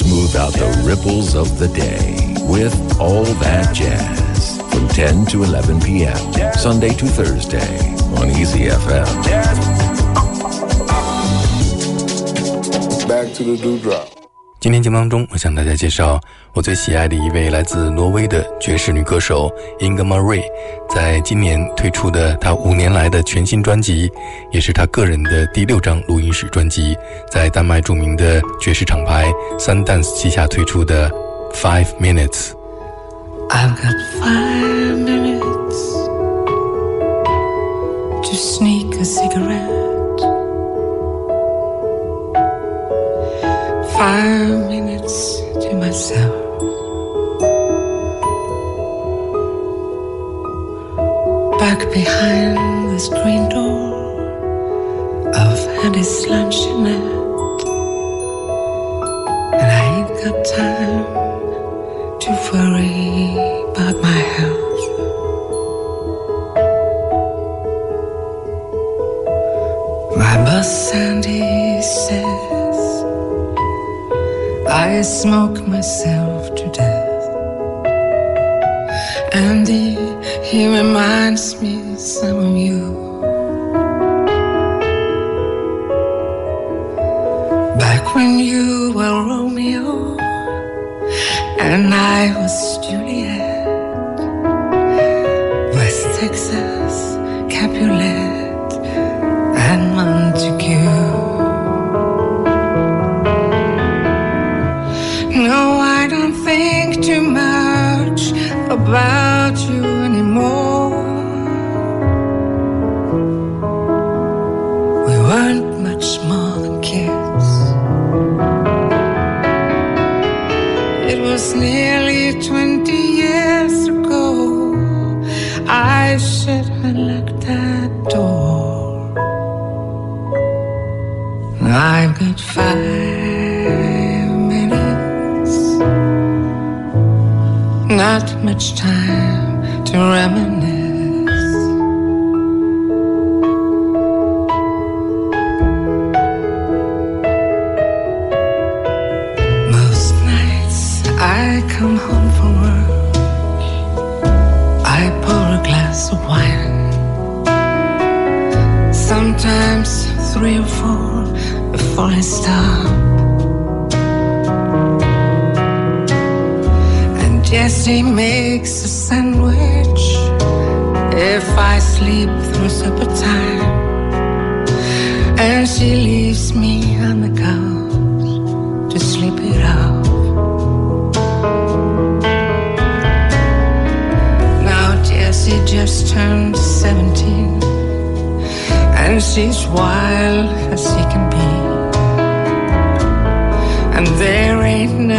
smooth out the ripples of the day with All That Jazz from 10 to 11 p.m. Sunday to Thursday on Easy FM. Back to the dewdrop. 今天节目当中，我向大家介绍我最喜爱的一位来自挪威的爵士女歌手 Inga Marie，在今年推出的她五年来的全新专辑，也是她个人的第六张录音室专辑，在丹麦著名的爵士厂牌 Sundance 旗下推出的 Five Minutes。I've got five minutes to sneak a cigarette. Five minutes to myself. Back behind the screen door of Andy's luncheonette. And I ain't got time to worry about my health. My boss Sandy says I smoke myself to death. And he, he reminds me some of you. Back when you were Romeo and I was Juliet, West Texas, Capulet,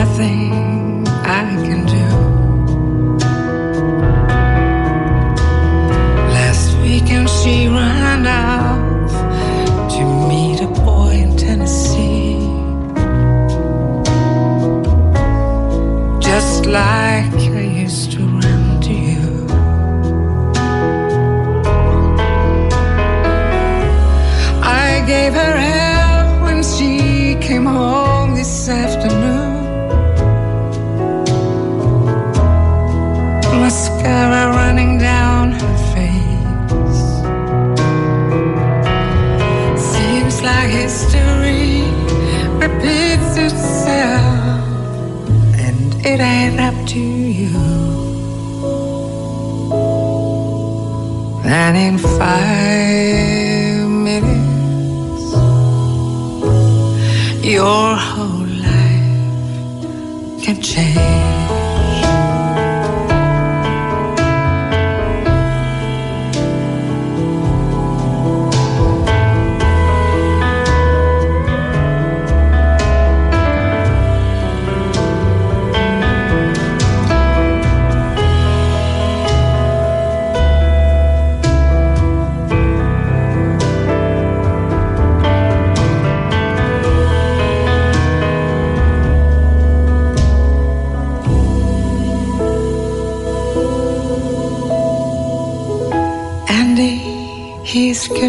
nothing I can do.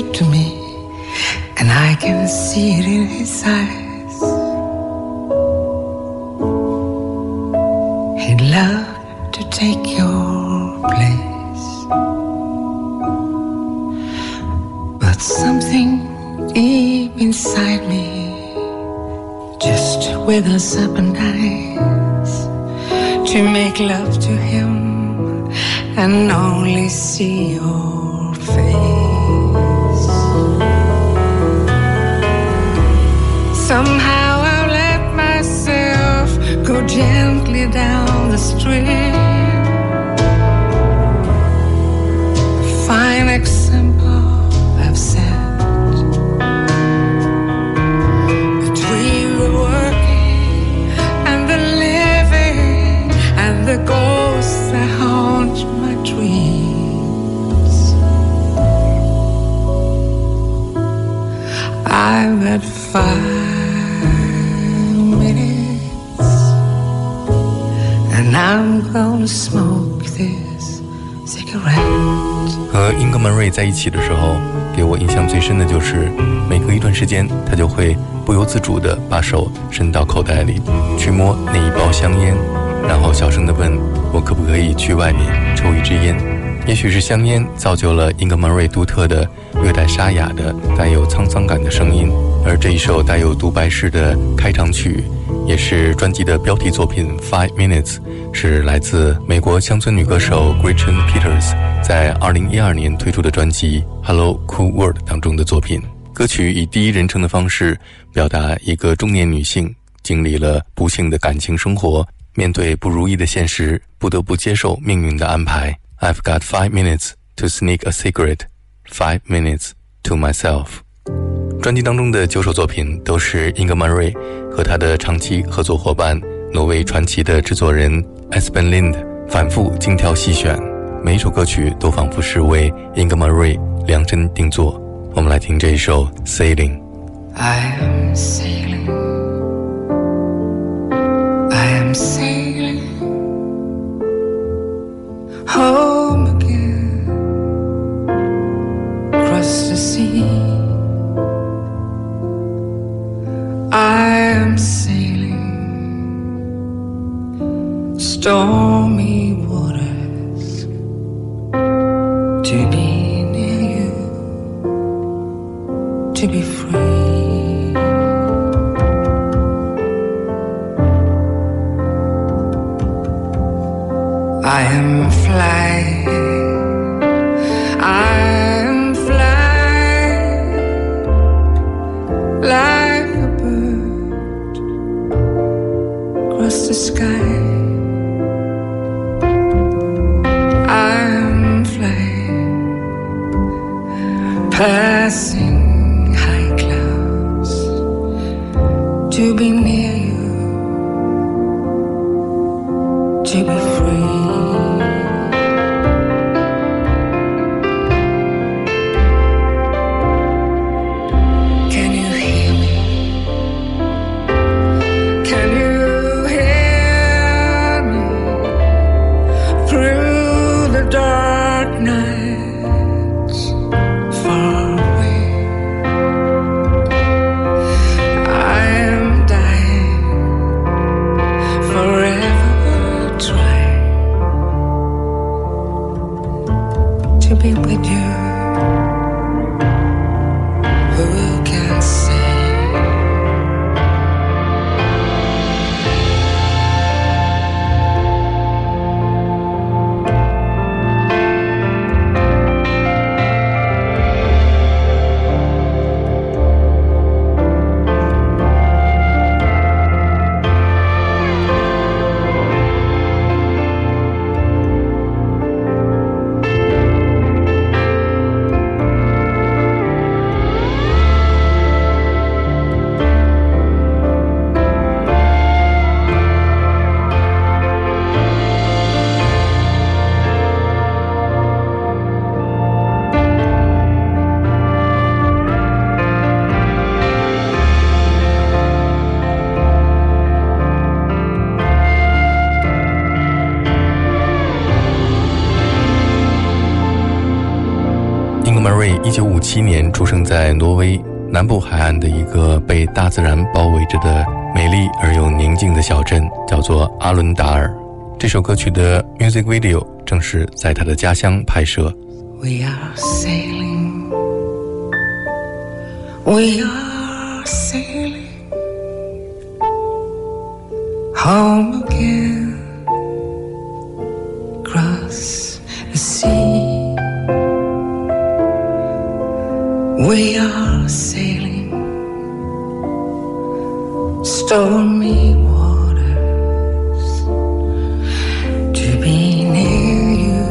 to me, and I can see it in his eyes. He'd love to take your place, but something deep inside me just withers up and dies to make love to him and only see your. Somehow I'll let myself go gently down the stream. Fine example I've set between the working and the living and the ghosts that haunt my dreams. I've got five I'm gonna smoke this cigarette. 和英格曼瑞在一起的时候，给我印象最深的就是，每隔一段时间，他就会不由自主地把手伸到口袋里，去摸那一包香烟，然后小声地问我可不可以去外面抽一支烟。也许是香烟造就了英格曼瑞独特的、略带沙哑的、带有沧桑感的声音，而这一首带有独白式的开场曲，也是专辑的标题作品《Five Minutes》，是来自美国乡村女歌手 Gretchen Peters 在2012年推出的专辑《Hello Cool World》当中的作品。歌曲以第一人称的方式表达一个中年女性经历了不幸的感情生活，面对不如意的现实，不得不接受命运的安排。I've got five minutes to sneak a cigarette, five minutes to myself。专辑当中的九首作品都是英格曼瑞和他的长期合作伙伴挪威传奇的制作人 Espen Lind 反复精挑细选，每一首歌曲都仿佛是为英格曼瑞量身定做。我们来听这一首《Sailing》。I am sailing. I am sailing home I am sailing stormy waters to be near you to be free. I am flying. To be near Ingmar Ray 一九五七年出生在挪威南部海岸的一个被大自然包围着的美丽而又宁静的小镇，叫做阿伦达尔。这首歌曲的 music video 正是在他的家乡拍摄。We are sailing We are sailing home again across the sea. We are sailing stormy waters to be near you.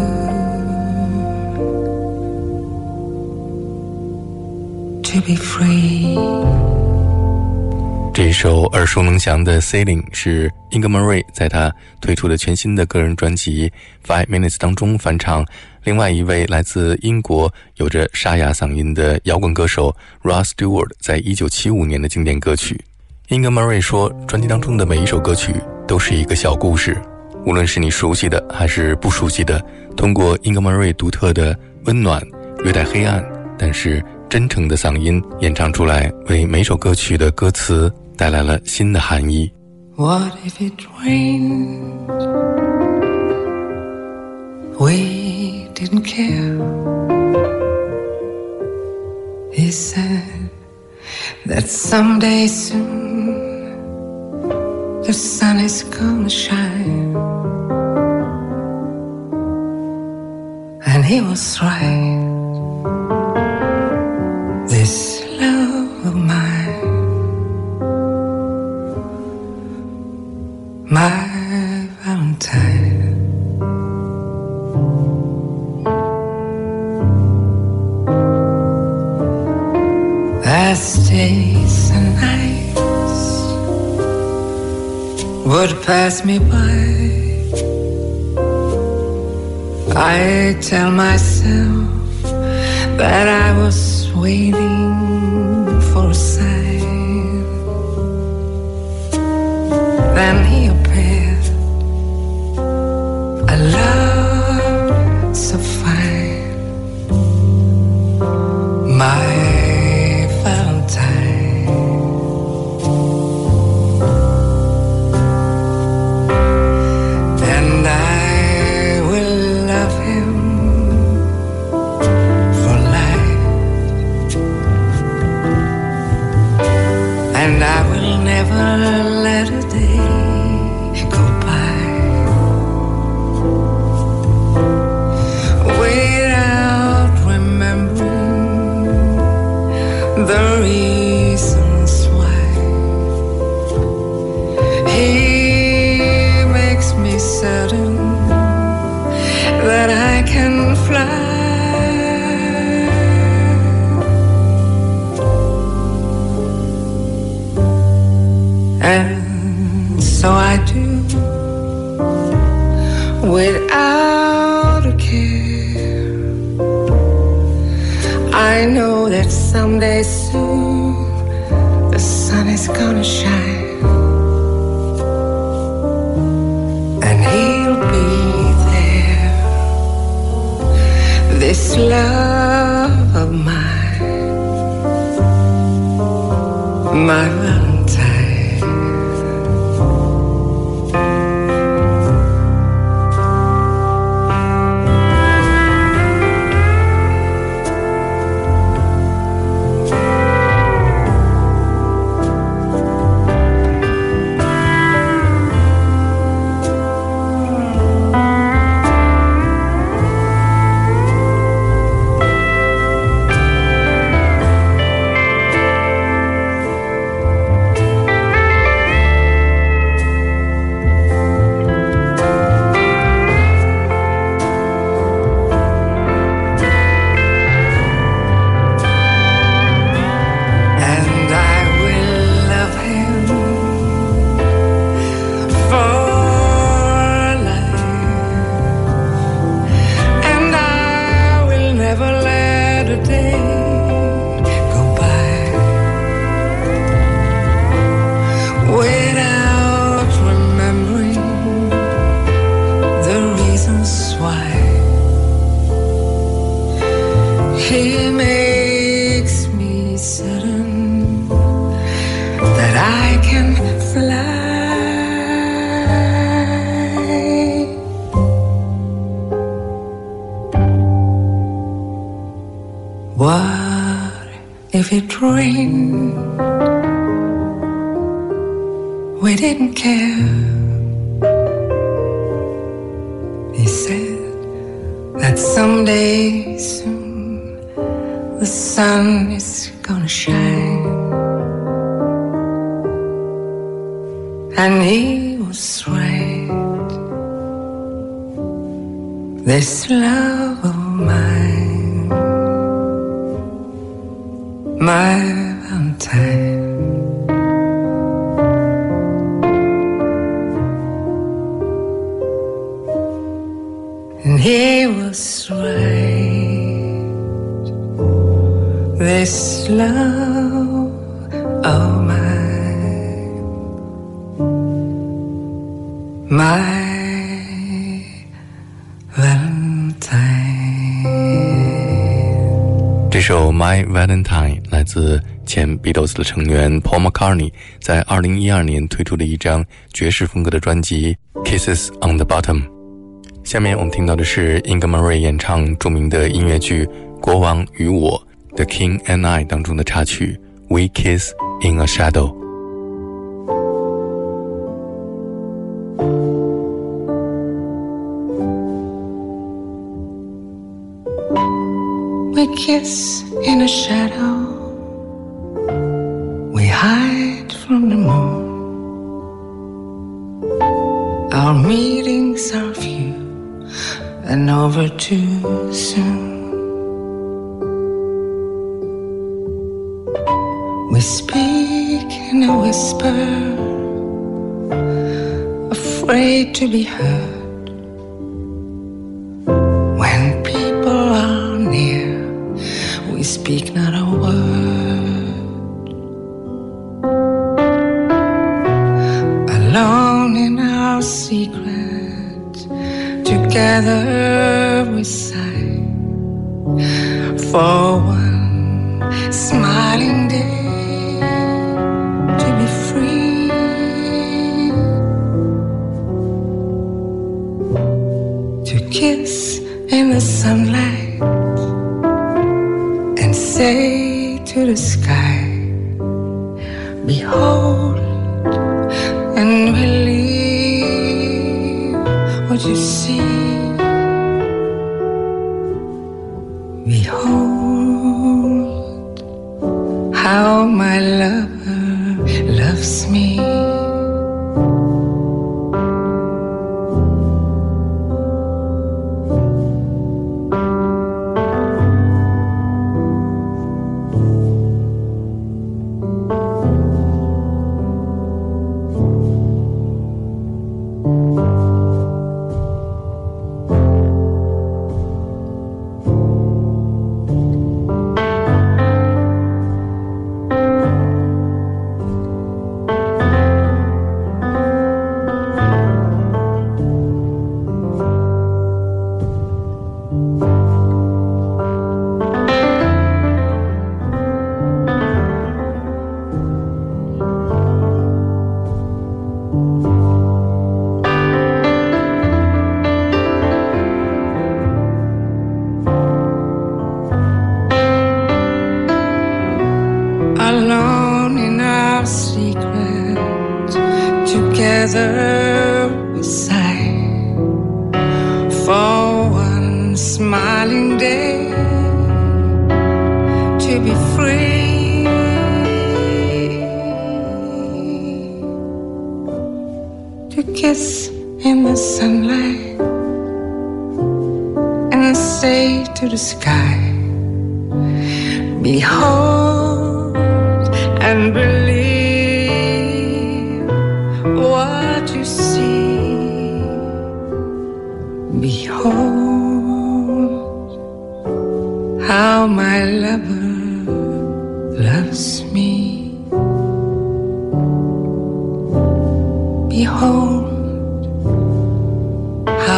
这一首耳熟能详的《Sailing》是 英格玛瑞在他推出的全新的个人专辑《Five Minutes》当中翻唱另外一位来自英国有着沙哑嗓音的摇滚歌手 Ross Stewart 在一九七五年的经典歌曲。英格玛瑞说，专辑当中的每一首歌曲都是一个小故事，无论是你熟悉的还是不熟悉的，通过英格玛瑞独特的温暖、略带黑暗，但是。真诚的嗓音演唱出来，为每首歌曲的歌词带来了新的含义。What if it rained? We didn't care. He said that someday soon the sun is gonna shine. And he was right. Would pass me by, I tell myself that I was waiting for a sign. Then We didn't care. He said that someday Beatles 的成员 Paul McCartney 在2012年推出的一张爵士风格的专辑《Kisses on the Bottom》。下面我们听到的是 Inga Marie 演唱着名的音乐剧《国王与我》The King and I 当中的插曲《We Kiss in a Shadow》。 We kiss in a shadow. Moon. Our meetings are few and over too soon. We speak in a whisper, afraid to be heard.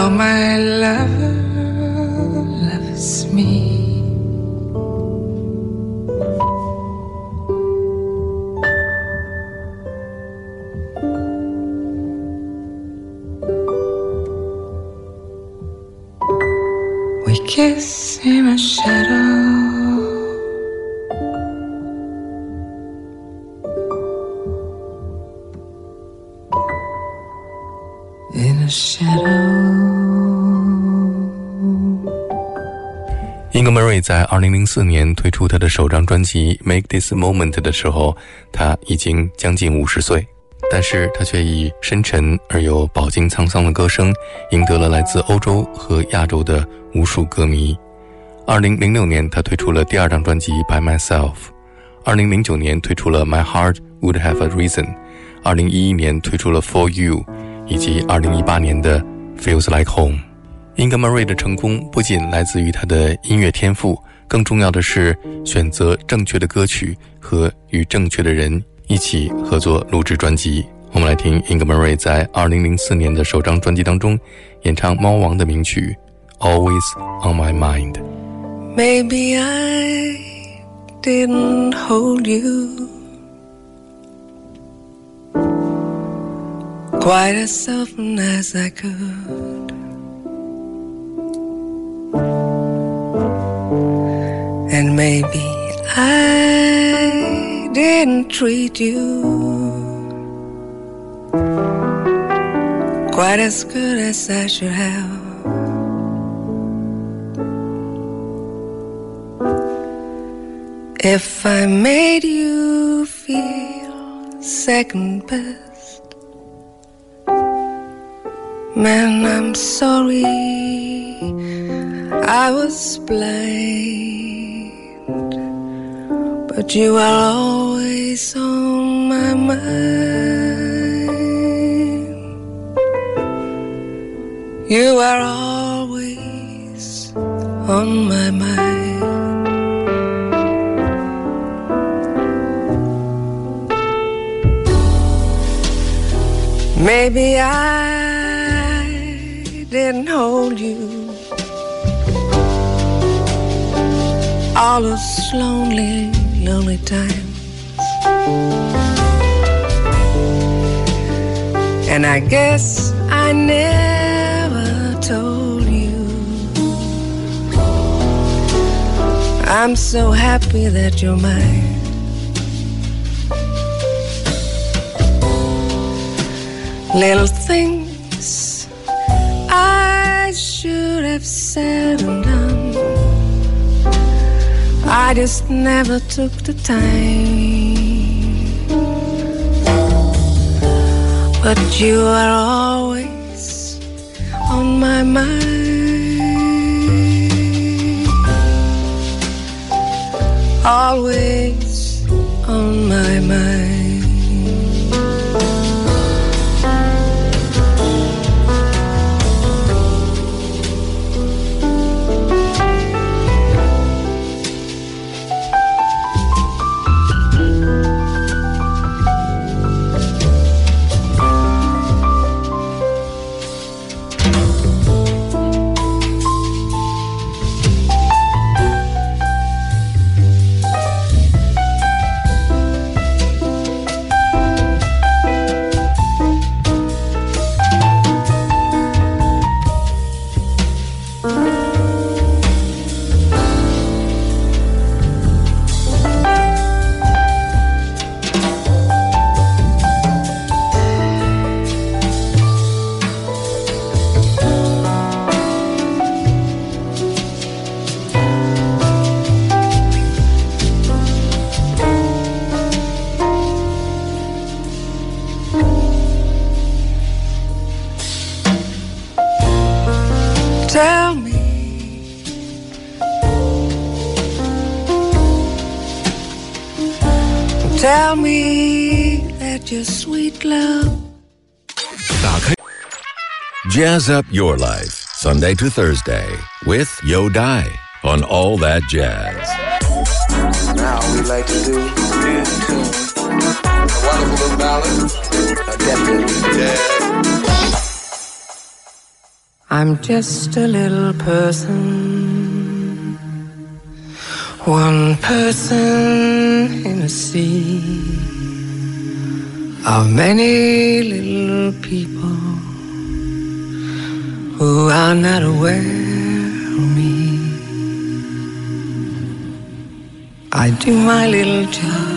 How my lover loves me. We kiss in a shadow. 英格 r 瑞在二零零四年推出他的首张专辑《Make This Moment》的时候，他已经将近五十岁，但是他却以深沉而又饱经沧桑的歌声，赢得了来自欧洲和亚洲的无数歌迷。二零零六年，他推出了第二张专辑《By Myself》；二零零九年推出了《My Heart Would Have a Reason》；二零一一年推出了《For You》，以及二零一八年的《Feels Like Home》。英格玛瑞的成功不仅来自于他的音乐天赋，更重要的是选择正确的歌曲和与正确的人一起合作录制专辑。我们来听英格玛瑞在2004年的首张专辑当中演唱《猫王》的名曲《Always on My Mind》。Maybe I didn't hold you quite as often as I could. And maybe I didn't treat you quite as good as I should have. If I made you feel second best, man, I'm sorry I was blind but you are always on my mind. You are always on my mind. Maybe I didn't hold you all those lonely lonely times. And I guess I never told you. I'm so happy that you're mine. Little things I should have said and done I just never took the time. But you are always on my mind. Always Jazz up your life, Sunday to Thursday, with Yo Dai on All That Jazz. Now we like to do is tune. A wonderful little ballad. A definitely jazz. I'm just a little person one person in a sea of many little people who are not aware of me. I do my little job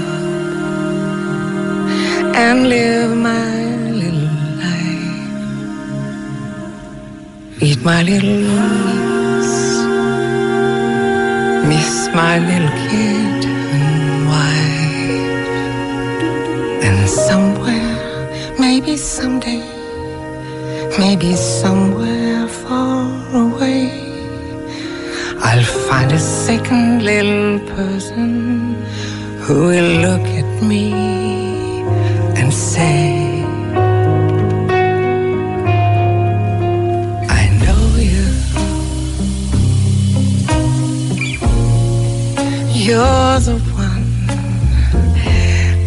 and live my little life. Eat my little Louise, miss my little kid and wife. And somewhere, maybe someday, maybe somewhere far away, I'll find a second little person who will look at me and say, I know you. You're the one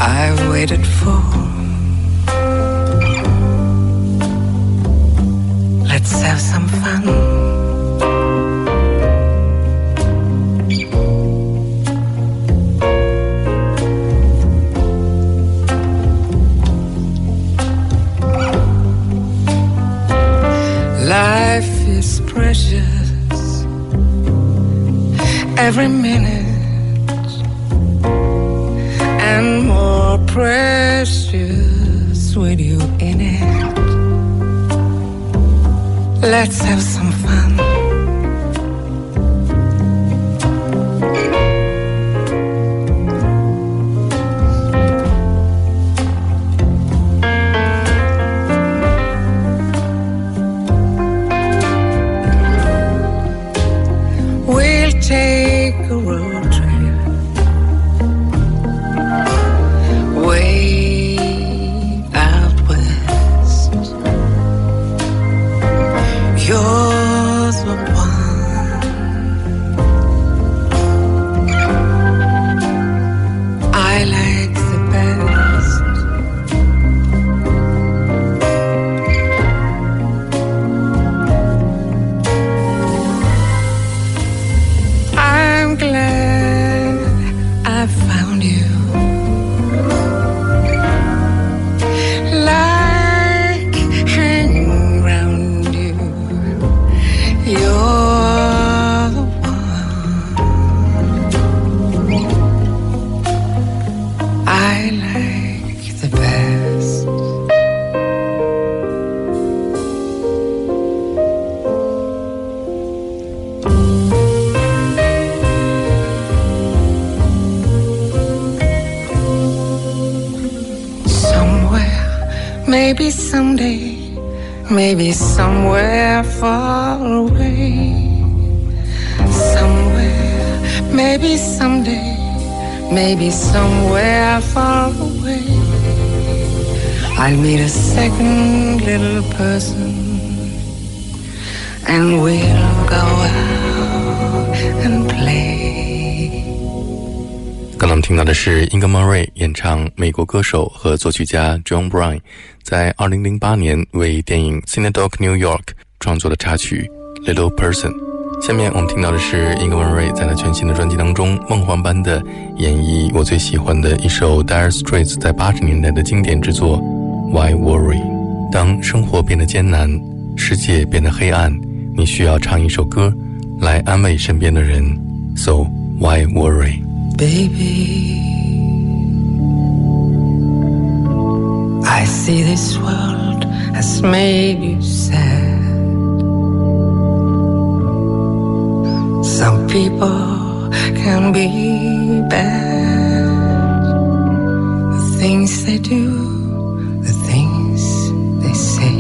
I've waited for. Every minute and more precious with you in it. Let's have some fun. Somewhere, maybe someday, maybe somewhere far away. I'll meet a second little person and we'll go out and play. 刚刚听到的是英格玛瑞演唱美国歌手和作曲家 John Bryan 在2008年为电影《Cinedoc New York》创作的插曲《Little Person》。下面我们听到的是英格文瑞在他全新的专辑当中梦幻般的演绎我最喜欢的一首 Dire Straits 在八十年代的经典之作《Why Worry》。当生活变得艰难，世界变得黑暗，你需要唱一首歌来安慰身边的人。So why worry？Baby, I see this world has made you sad. Some people can be bad. The things they do, the things they say.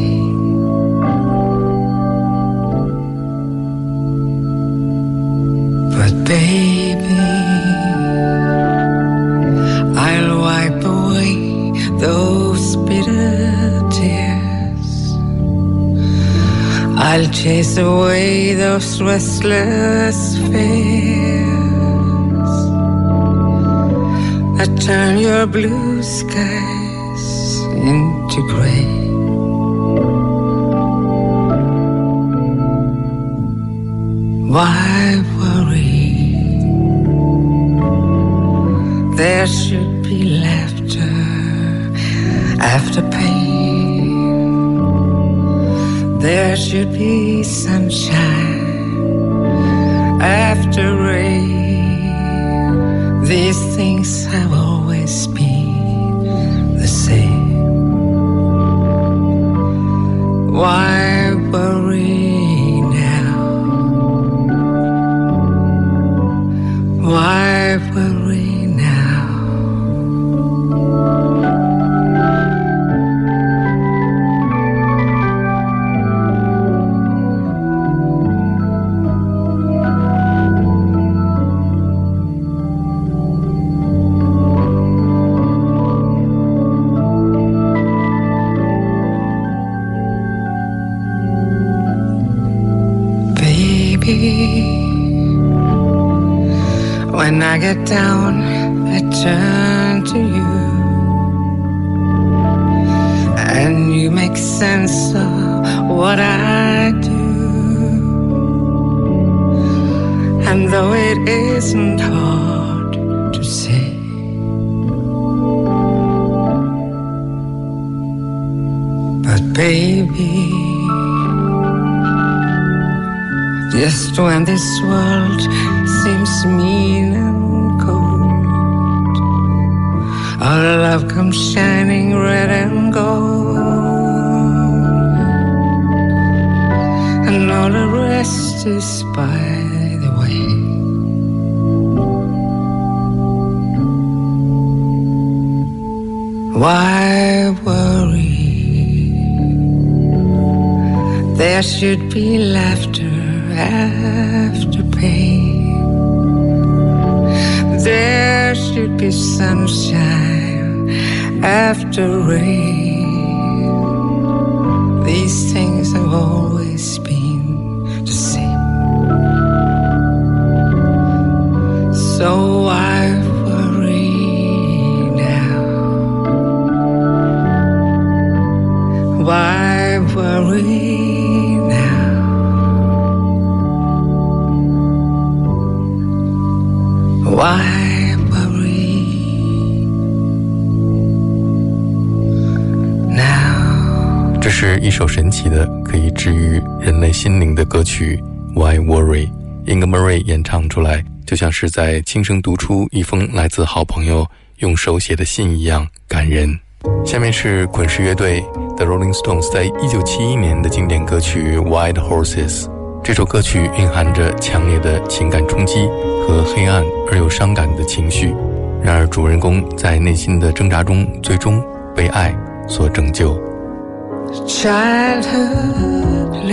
But baby, I'll chase away those restless fears that turn your blue skies into gray. Why our love comes shining red and gold, and all the rest is by the way. Why worry? There should be laughter after pain. There should be sunshine after rain. These things have always been the same. So I worry now. Why worry 是一首神奇的可以治愈人类心灵的歌曲《Why Worry》，Inga Murray 演唱出来，就像是在轻声读出一封来自好朋友用手写的信一样感人。下面是滚石乐队 The Rolling Stones 在一九七一年的经典歌曲《White Horses》。这首歌曲蕴含着强烈的情感冲击和黑暗而又伤感的情绪，然而主人公在内心的挣扎中，最终被爱所拯救。Childhood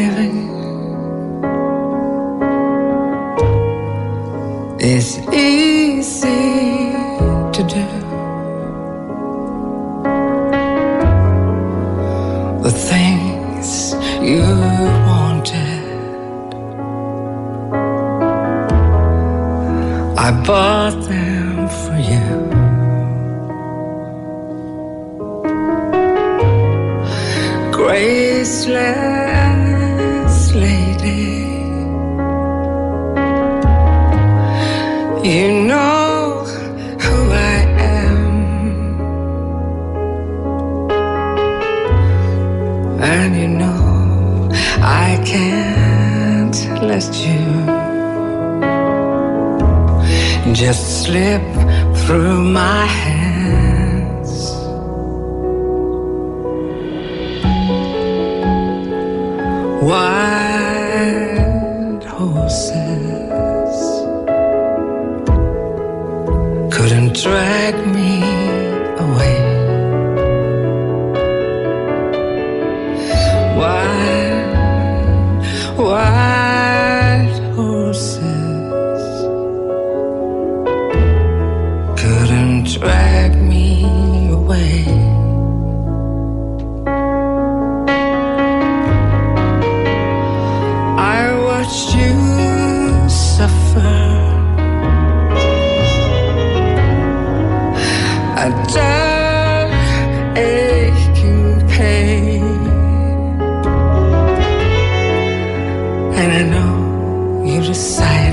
know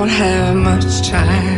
don't have much time.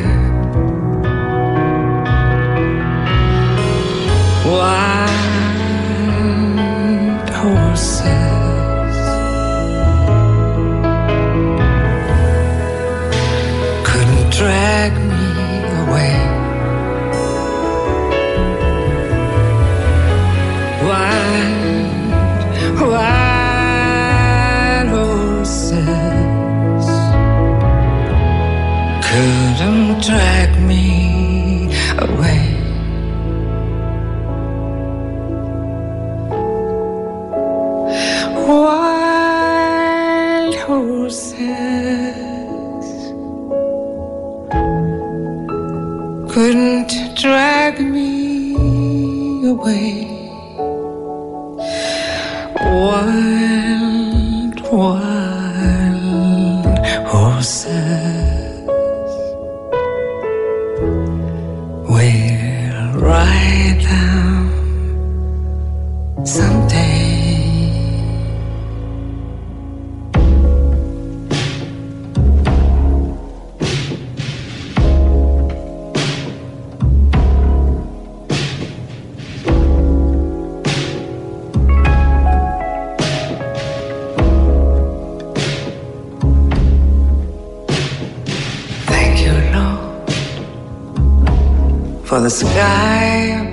For the sky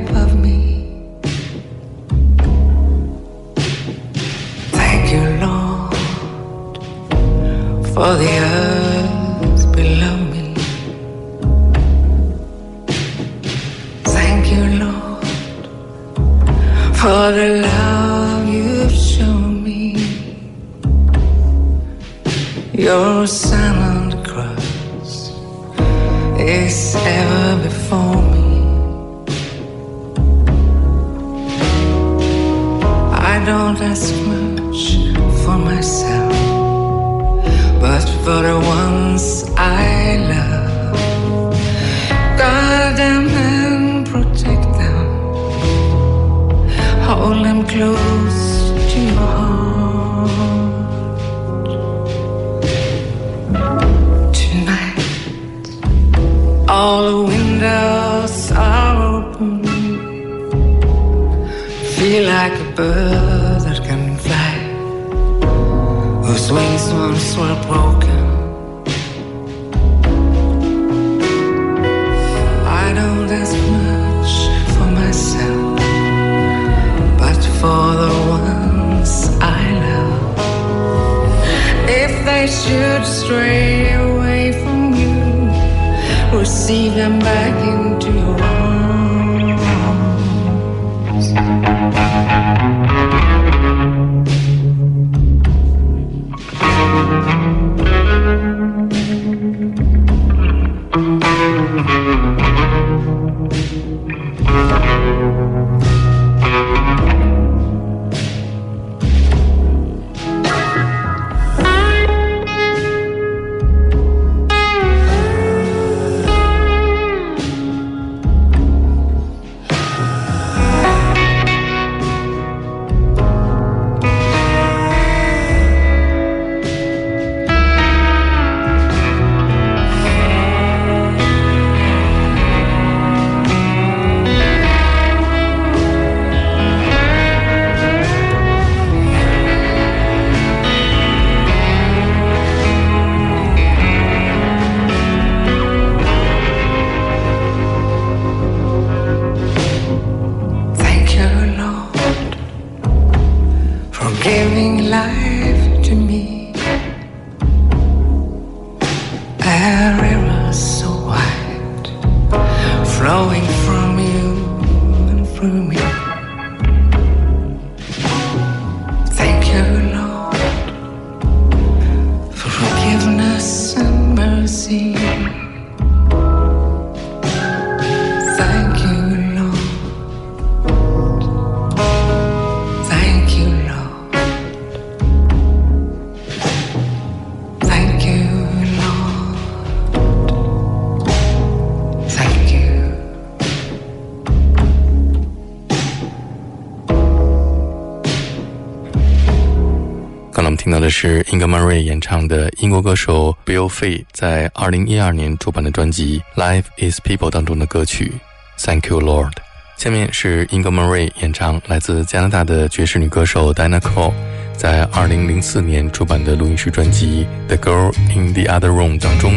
到的是英格曼瑞演唱的英国歌手 Bill Fay 在二零一二年出版的专辑《Life Is People》当中的歌曲《Thank You Lord》。下面是英格曼瑞演唱来自加拿大的爵士女歌手 Diana Cole 在二零零四年出版的录音室专辑《The Girl in the Other Room》当中，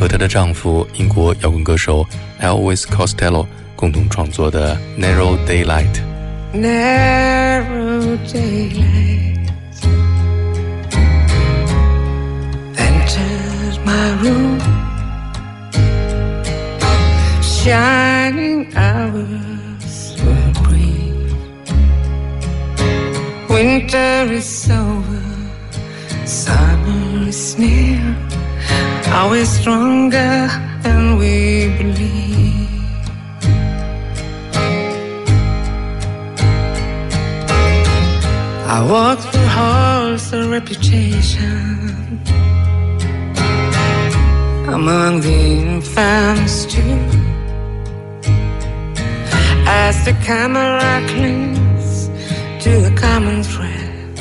和她的丈夫英国摇滚歌手 Elvis Costello 共同创作的《Narrow Daylight》。Narrow daylight room, shining hours will brief. Winter is over, summer is near. Are we stronger than we believe? I walk through halls of reputation among the infamous too. As the camera clings to the common thread,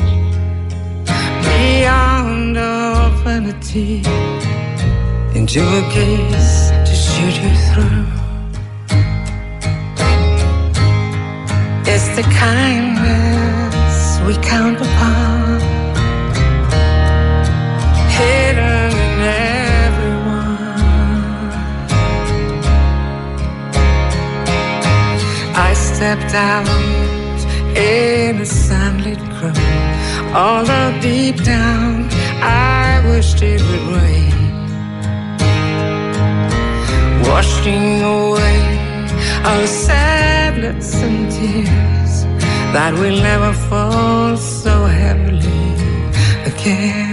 beyond all vanity, into a case to shoot you through. It's the kindness we count upon, out in a sunlit room, although deep down I wished it would rain, washing away our sadness and tears that will never fall so heavily again.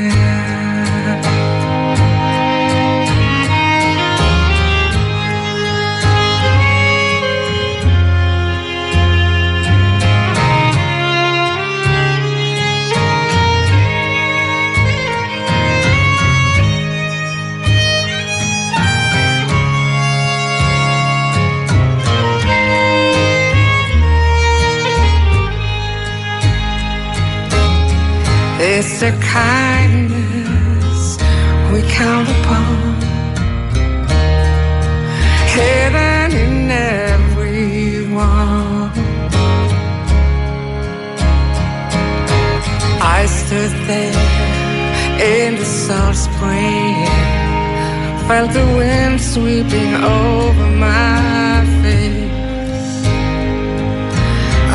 It's the kindness we count upon, hidden in everyone. I stood there in the salt spray, felt the wind sweeping over my face.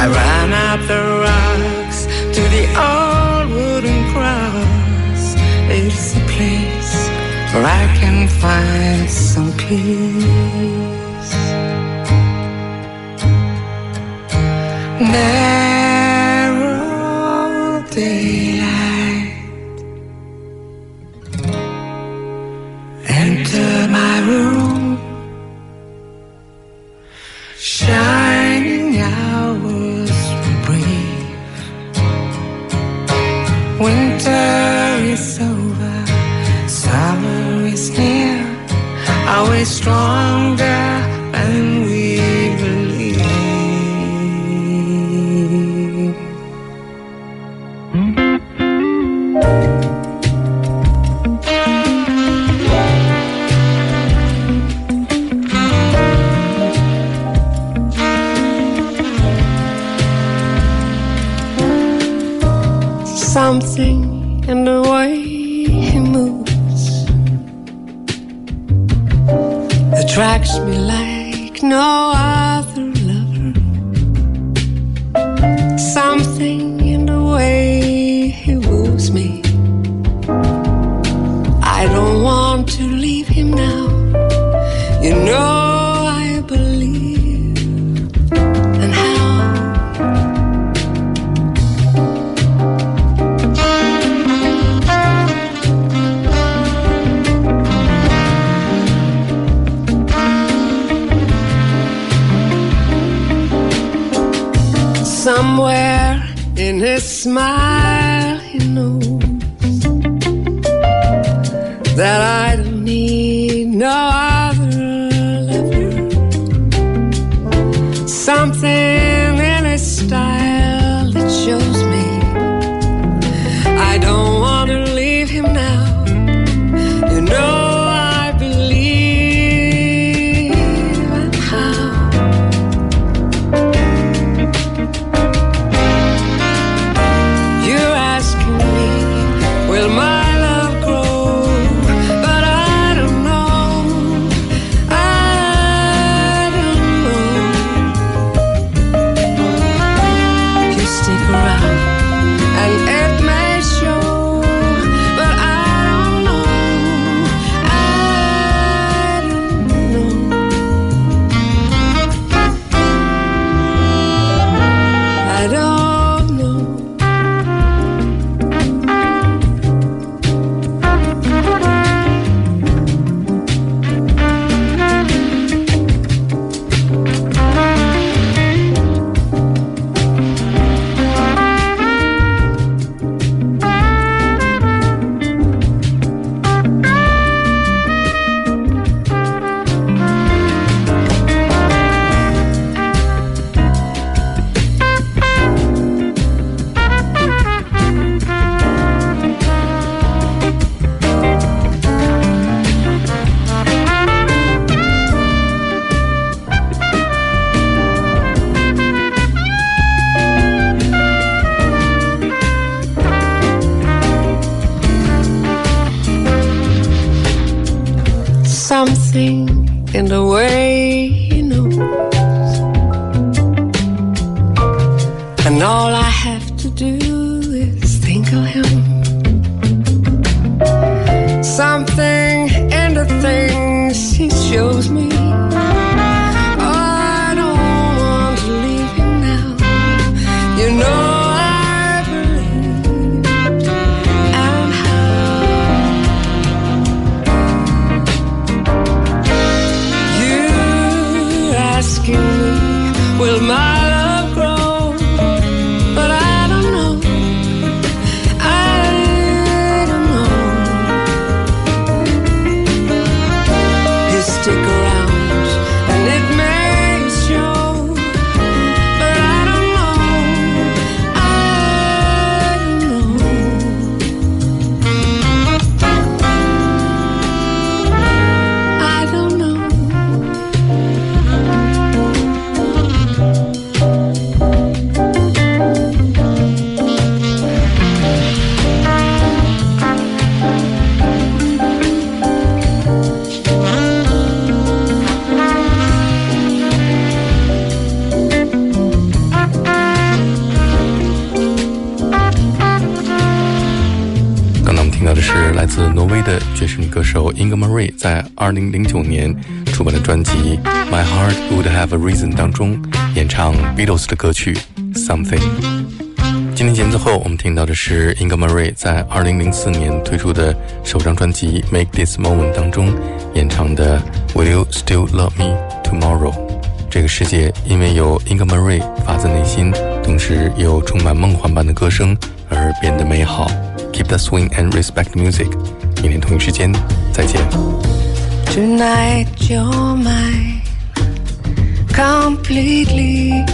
I ran up the rocks to the old where I can find some peace. Narrow I don't need no 在2009年出版的专辑《My Heart Would Have a Reason》当中演唱 Beatles 的歌曲《Something》。今天节目最后，我们听到的是 Inga Marie 在2004年推出的首张专辑《Make This Moment》当中演唱的《Will You Still Love Me Tomorrow》。这个世界因为有 Inga Marie 发自内心，同时又充满梦幻般的歌声而变得美好。Keep the swing and respect music。明天同一时间再见。Tonight you're mine completely.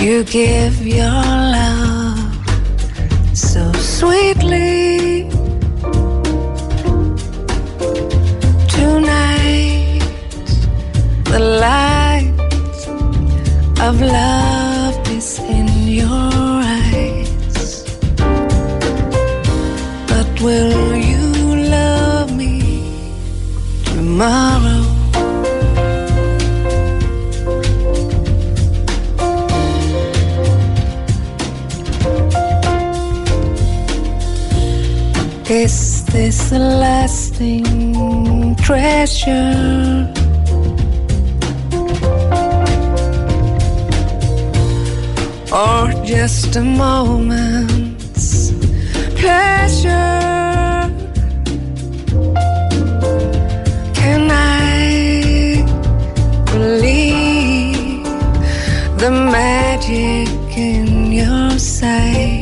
You give your love so sweetly. Tonight, the light of love is in your will you love me tomorrow? Is this a lasting treasure? Or just a moment's Can I believe the magic in your sight?